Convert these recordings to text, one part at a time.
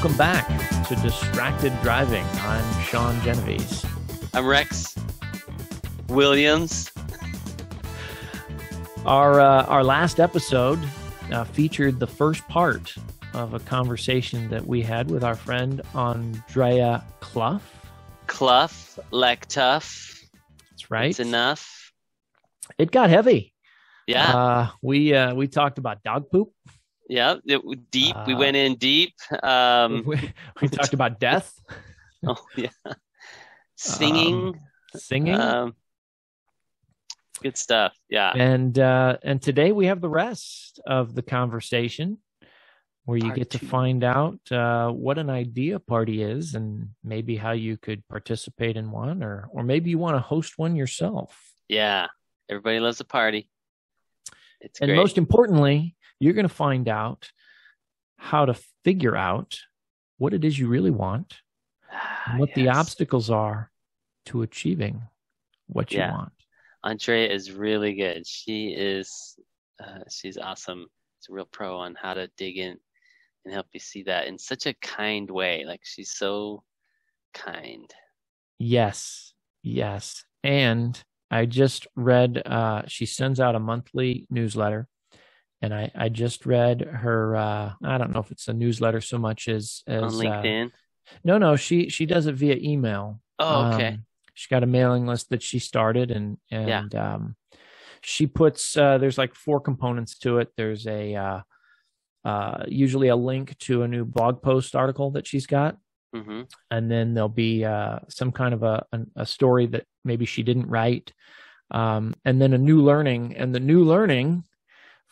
Welcome back to Distracted Driving. I'm Sean Genovese. I'm Rex Williams. Our uh, our last episode uh, featured the first part of a conversation that we had with our friend Andrea Clough. Clough, like tough. That's right. It's enough. It got heavy. Yeah. Uh, we uh, we talked about dog poop. Yeah. It, deep. we Uh, went in deep. Um, we, we talked about death, oh, yeah. Singing. singing, um, good stuff. Yeah. and uh, and today we have the rest of the conversation where you Part get to two. find out uh, what an idea party is and maybe how you could participate in one or or maybe you want to host one yourself. Yeah. Everybody loves a party. It's And great. most importantly, you're going to find out how to figure out what it is you really want Ah, what the obstacles are to achieving what you Yeah. want. Andrea is really good. She is, uh, she's awesome. She's a real pro on how to dig in and help you see that in such a kind way. Like she's so kind. Yes, yes. And I just read uh she sends out a monthly newsletter and I I just read her uh I don't know if it's a newsletter so much as as on uh, LinkedIn. no, no, she she does it via email. oh, okay. Um, she got a mailing list that she started and and um she puts uh there's like four components to it. There's a uh uh usually a link to a new blog post article that she's got hmm and then there'll be uh, some kind of a, a a story that maybe she didn't write, um, and then a new learning. And the new learning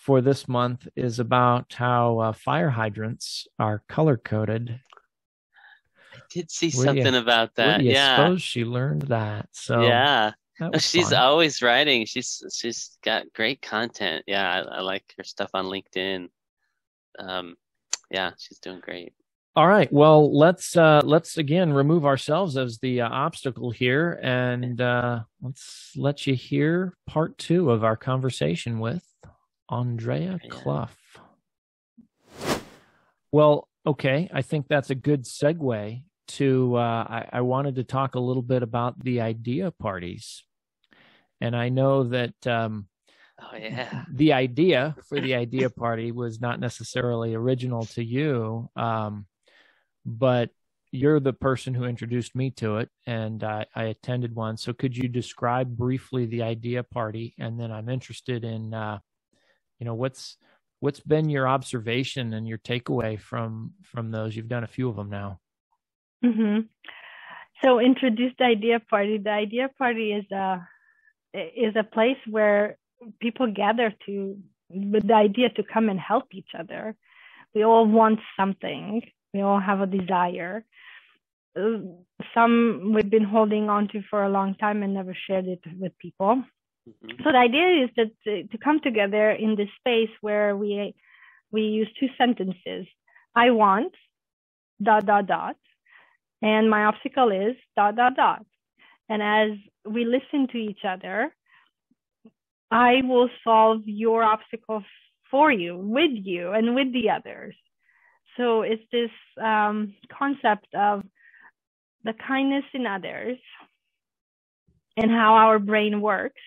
for this month is about how uh, fire hydrants are color coded. I did see do you- something about that. you Yeah. suppose she learned that? So yeah. that she's fun. always writing. She's she's got great content. Yeah, I, I like her stuff on LinkedIn. Um, yeah, she's doing great. All right. Well, let's uh, let's again remove ourselves as the uh, obstacle here, and uh, let's let you hear part two of our conversation with Andrea Yeah. Clough. Well, okay. I think that's a good segue to. Uh, I, I wanted to talk a little bit about the idea parties, and I know that. Um, Oh yeah. the idea for the idea party was not necessarily original to you um, but you're the person who introduced me to it and I, I attended one so could you describe briefly the idea party and then i'm interested in uh, you know what's what's been your observation and your takeaway from from those you've done a few of them now hmm So introduce the idea party. The idea party is a is a place where people gather to with the idea to come and help each other. We all want something. We all have a desire. Uh, Some we've been holding on to for a long time and never shared it with people. Mhm. So the idea is that to, to come together in this space where we we use two sentences. I want dot dot dot, and my obstacle is dot dot dot. And as we listen to each other, I will solve your obstacle for you, with you, and with the others. So it's this um, concept of the kindness in others and how our brain works.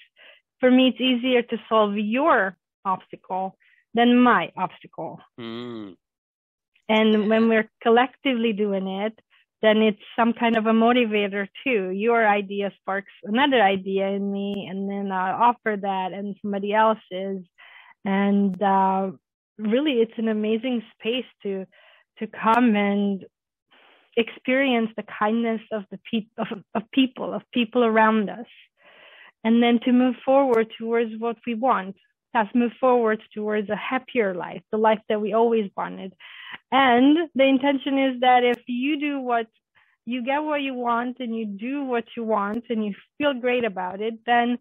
For me, it's easier to solve your obstacle than my obstacle. Mm. And when we're collectively doing it, then it's some kind of a motivator too. Your idea sparks another idea in me, and then I offer that and somebody else's. And uh, really, it's an amazing space to to come and experience the kindness of the peop- of, of people, of people around us, and then to move forward towards what we want. Let's move forward towards a happier life, the life that we always wanted. And the intention is that if you do what you get what you want and you do what you want and you feel great about it, then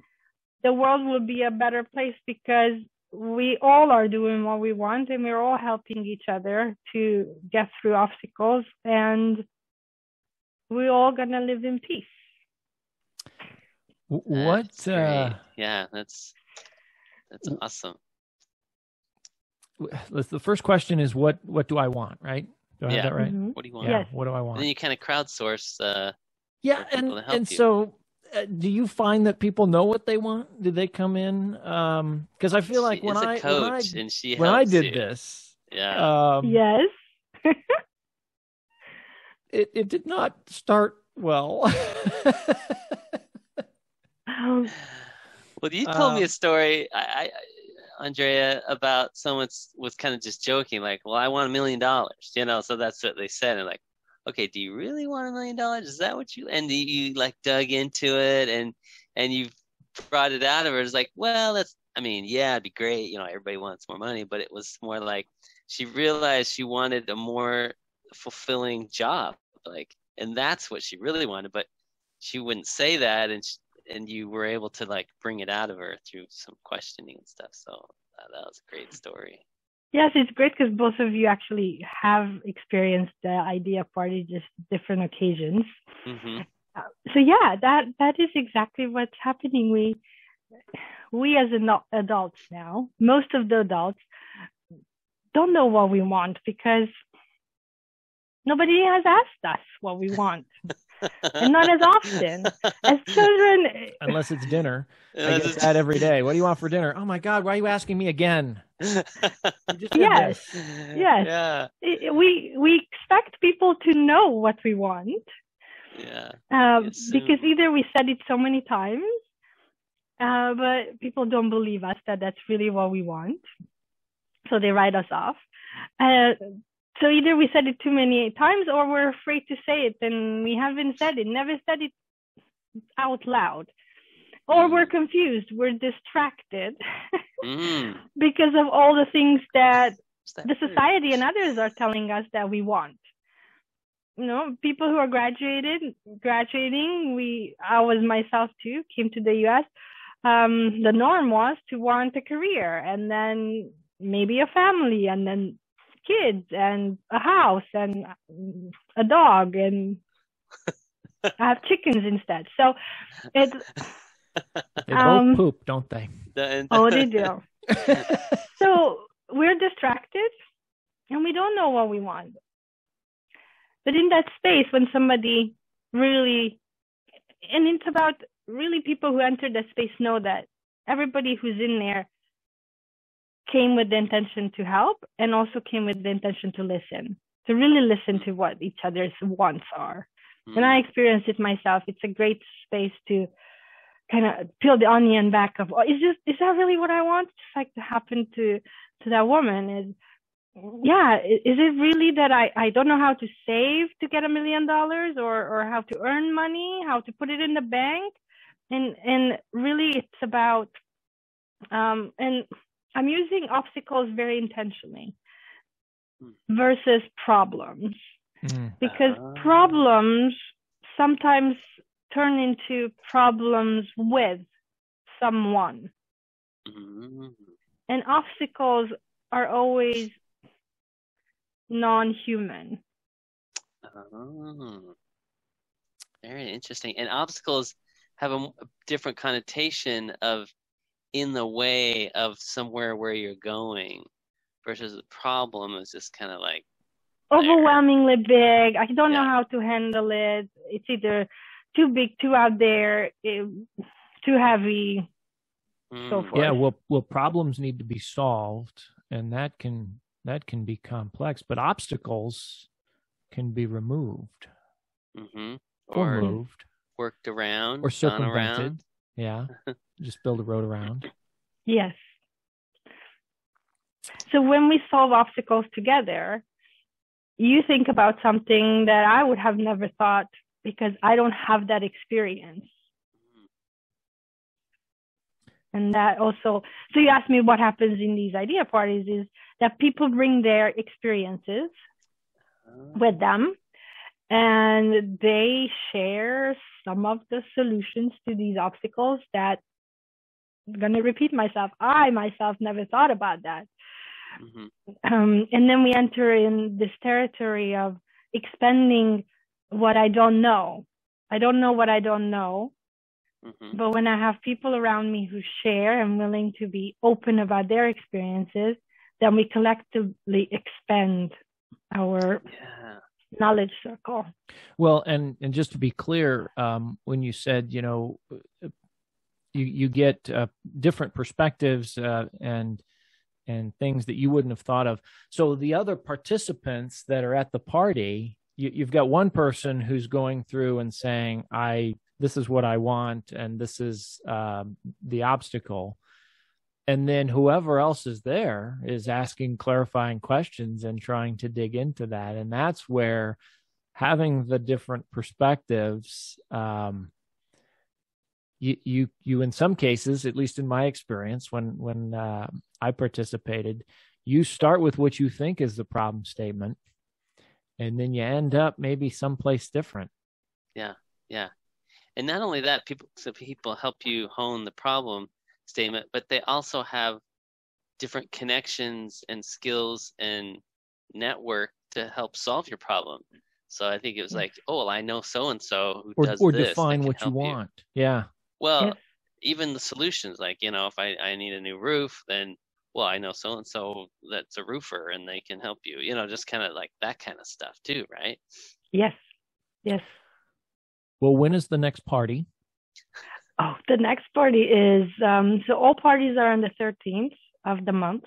the world will be a better place because we all are doing what we want and we're all helping each other to get through obstacles and we're all going to live in peace. W- what That's uh. Yeah, that's that's awesome. the first question is what what do I want, right? Do I Yeah. have that right? Mhm. What do you want? Yeah. Yes. What do I And want? then you kind of crowdsource. Uh, yeah, and people to help and you. so uh, do you find that people know what they want? Do they come in? Um, because I feel like she when is I a coach, when I and she when I did you. this, Yeah. um, Yes. it it did not start well. Um, Well, you told me Um, a story, I, I, Andrea, about someone was kind of just joking, like, "Well, I want a million dollars," you know. So that's what they said, and like, okay, do you really want a million dollars? Is that what you? And you, you like dug into it, and and you brought it out of her. It's like, well, that's, I mean, yeah, it'd be great, you know. Everybody wants more money, but it was more like she realized she wanted a more fulfilling job, like, and that's what she really wanted, but she wouldn't say that, and she, and you were able to like bring it out of her through some questioning and stuff. So uh, that was a great story. yes, it's great because both of you actually have experienced the idea party, just different occasions. hmm Uh, so yeah, that that is exactly what's happening. We we as adult, adults now, most of the adults don't know what we want because nobody has asked us what we want, and not as often. As children, Unless it's dinner, I get that every day. What do you want for dinner? Oh my God, why are you asking me again? is- You just did Yes. this. Yes. Yeah. i- we we expect people to know what we want, Yeah. um, because um, either we said it so many times, uh, but people don't believe us that that's really what we want, so they write us off. Uh, so either we said it too many times, or we're afraid to say it, and we haven't said it, never said it out loud, or Mm. we're confused, we're distracted Mm. because of all the things that that the society and others are telling us that we want. You know, people who are graduated, graduating, we, I was myself too, came to the US. Um, the norm was to want a career and then maybe a family and then kids and a house and a dog and I have chickens instead. So it's, They Um, both poop, don't they? Oh, they do. So we're distracted and we don't know what we want. But in that space, when somebody really, and it's about really people who enter that space know that everybody who's in there came with the intention to help and also came with the intention to listen, to really listen to what each other's wants are. And I experienced it myself. It's a great space to kind of peel the onion back of, oh, is this is that really what I want? Just like to happen to to that woman is, yeah, is it really that I I don't know how to save to get a million dollars or or how to earn money, how to put it in the bank, and and really it's about, um, and I'm using obstacles very intentionally versus problems Mm. because Ah. problems sometimes turn into problems with someone Mhm. and obstacles are always non-human Oh. Very interesting. And obstacles have a different connotation of in the way of somewhere where you're going versus the problem is just kind of like overwhelmingly big i don't know how to handle it it's either too big too out there eh, too heavy So mm, forth. Yeah, well, well, problems need to be solved, and that can that can be complex. But obstacles can be removed mhm. or, or moved worked around or circumvented. around. Yeah, just build a road around. yes so when we solve obstacles together you think about something that i would have never thought because i don't have that experience and that also so you asked me what happens in these idea parties is that people bring their experiences with them and they share some of the solutions to these obstacles that going to repeat myself i myself never thought about that mhm. um, and then we enter in this territory of expending what i don't know i don't know what i don't know Mhm. but when I have people around me who share and willing to be open about their experiences, then we collectively expend our Yeah. knowledge circle. Well, and and just to be clear, um, when you said you know you you get uh, different perspectives uh, and and things that you wouldn't have thought of. So the other participants that are at the party, you, you've got one person who's going through and saying, "I this is what I want, and this is um, the obstacle." And then whoever else is there is asking clarifying questions and trying to dig into that, and that's where having the different perspectives um, you you you in some cases at least in my experience when when uh, i participated you start with what you think is the problem statement and then you end up maybe someplace different Yeah. Yeah. And not only that, people so people help you hone the problem statement, but they also have different connections and skills and network to help solve your problem. So I think it was like, oh, well, I know so and so who or, does or this define what you want yeah Well, Yes. even the solutions, like, you know, if I, I need a new roof, then, well, I know so and so that's a roofer and they can help you, you know, just kind of like that kind of stuff too, right? Yes. Yes. well when is the next party Oh, the next party is um, so all parties are on the 13th of the month.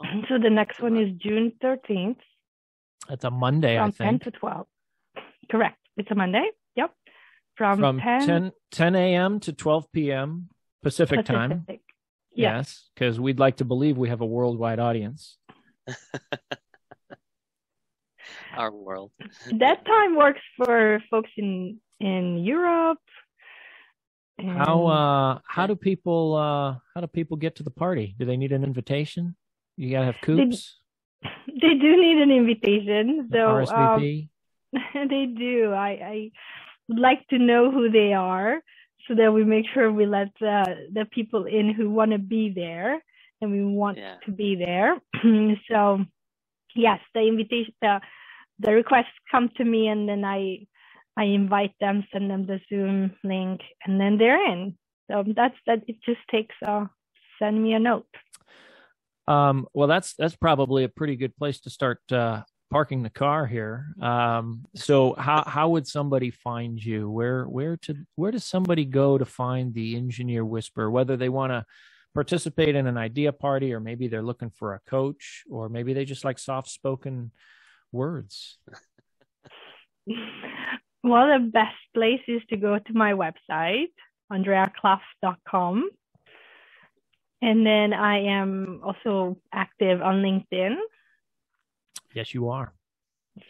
Oh, So the next one is June 13th that's a monday i from 10 to 12. Correct. It's a Monday. Yep. From, from 10, 10 10 a.m to 12 p.m pacific, time Pacific. Yes. yes because we'd like to believe we have a worldwide audience our world. That time works for folks in in Europe. How uh how do people uh how do people get to the party? Do they need an invitation? You gotta have coops, they do need an invitation. So um, RSVP. they do. I, I would like to know who they are so that we make sure we let uh, the people in who want to be there and we want Yeah. to be there. so yes, the invitation, the, the requests come to me and then I, I invite them, send them the Zoom link, and then they're in. So that's that. It just takes a send me a note. Um, well, that's that's probably a pretty good place to start uh, parking the car here. Um, so how how would somebody find you? Where where to where does somebody go to find the engineer whisper? Whether they want to participate in an idea party, or maybe they're looking for a coach, or maybe they just like soft spoken words. Well, the best place is to go to my website, andreaclough.com. And then I am also active on LinkedIn. Yes, you are.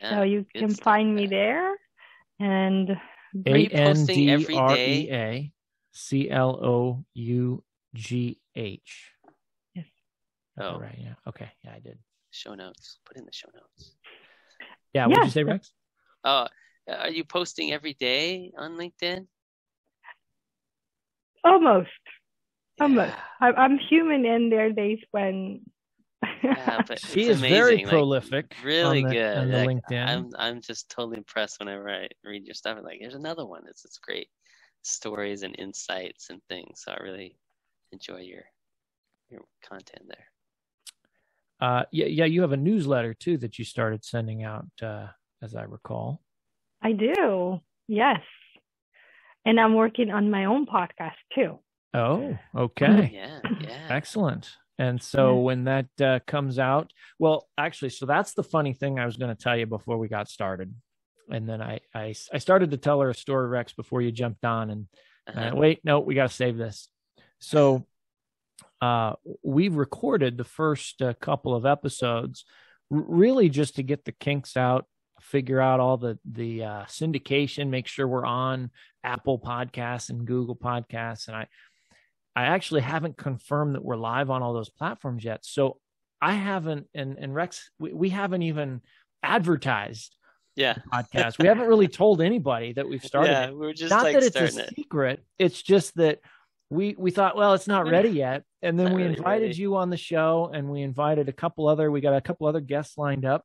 Yeah, so you good can stuff, find me there. And Are you A N posting D every R day? E A C L O U G H. Yes. Oh. Right. Yeah. Okay. Yeah, I did. Show notes. Put in the show notes. Yeah. What did you say, Rex? Oh, are you posting every day on LinkedIn? almost, almost. Yeah, I, I'm human, and there are days when. Yeah, but She it's is very amazing, like, prolific. really on the, good. on the Like, LinkedIn. I'm I'm just totally impressed whenever I read your stuff. I'm like, there's another one. It's it's great stories and insights and things. So I really enjoy your your content there. Uh, yeah, yeah. You have a newsletter too that you started sending out, uh, as I recall. I do, yes. And I'm working on my own podcast too. Oh, okay. Yeah, yeah. Excellent. And so Yeah. when that uh, comes out, well, actually, so that's the funny thing I was going to tell you before we got started. And then I, I, I started to tell her a story, Rex, before you jumped on. And Uh-huh. uh, wait, no, we got to save this. So uh, we recorded the first uh, couple of episodes r- really just to get the kinks out, figure out all the the uh, syndication, make sure we're on Apple Podcasts and Google Podcasts, and I I actually haven't confirmed that we're live on all those platforms yet. So I haven't, and and Rex, we, we haven't even advertised yeah. the podcast. we haven't really told anybody that we've started. Yeah, it. we were just Not like that it's a it. secret. It's just that we we thought, well, it's not ready yet, and then Not we really invited ready. you on the show, and we invited a couple other. We got a couple other guests lined up,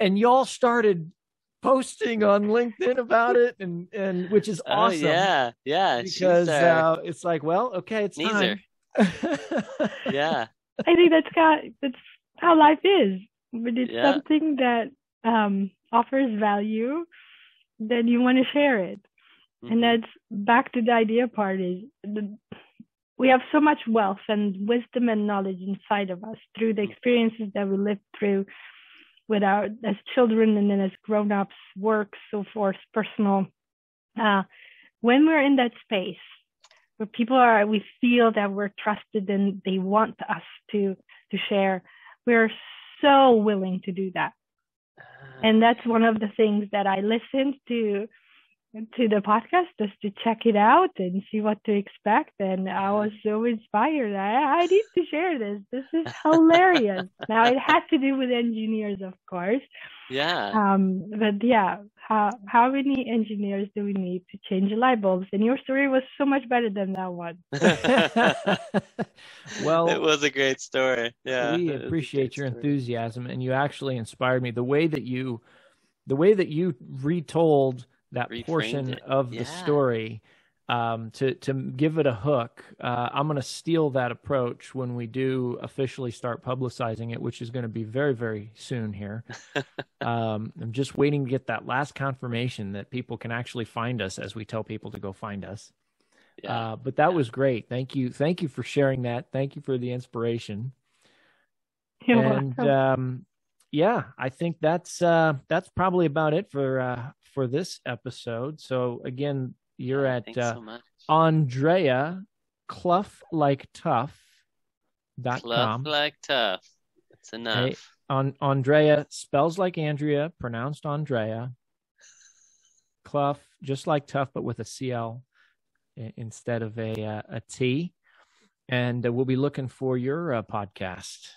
and y'all started posting on LinkedIn about it, and and which is Oh awesome. yeah, yeah. she's because our- uh, it's like, well, okay, it's Neither. time. yeah, I think that's got that's how life is. but it's Yeah. something that um, offers value, then you want to share it. Mhm. And that's back to the idea part is the, we have so much wealth and wisdom and knowledge inside of us through the experiences that we lived through with our as children and then as grown-ups, work, so forth, personal. Uh, when we're in that space where people are, we feel that we're trusted and they want us to to share, we're so willing to do that and that's one of the things that I listened to to the podcast just to check it out and see what to expect. And I was so inspired. I, I need to share this. This is hilarious. now it has to do with engineers, of course. yeah. Um, but yeah, how how many engineers do we need to change light bulbs? And your story was so much better than that one. well, it was a great story. Yeah. we it was a appreciate great your story. enthusiasm and you actually inspired me the way that you the way that you retold that Reframed portion it. of the story um, to to give it a hook uh, i'm going to steal that approach when we do officially start publicizing it which is going to be very very soon here um, i'm just waiting to get that last confirmation that people can actually find us as we tell people to go find us Yeah. uh, but that Yeah. was great thank you thank you for sharing that thank you for the inspiration You're and welcome. um, yeah, I think that's uh, that's probably about it for uh, for this episode. So again, you're Yeah, at uh, so. Andrea Clough like tough dot com. like tough. That's enough. On Andrea spells like Andrea, pronounced Andrea. Clough, just like tough, but with a CL instead of a uh, a T. And uh, we'll be looking for your uh, podcast.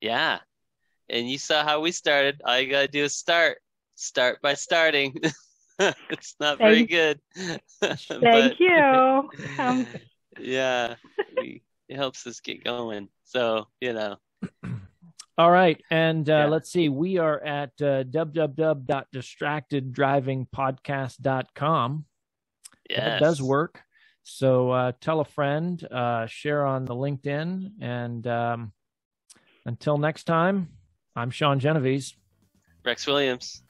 Yeah. And you saw how we started. All you gotta do is start. Start by starting. it's not very good. Thank But, you. Um, Yeah. we, it helps us get going. So, you know. All right. And uh, Yeah. let's see. We are at uh, www.distracteddrivingpodcast.com. Yes. That does work. So uh, tell a friend, uh, share on the LinkedIn. And um, until next time, I'm Sean Genovese. Rex Williams.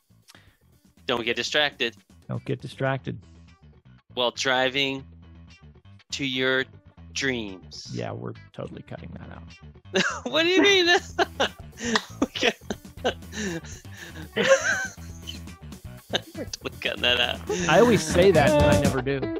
Don't get distracted Don't get distracted. while driving to your dreams. Yeah, we're totally cutting that out. what do you mean? We're totally cutting that out. I always say that, and I never do.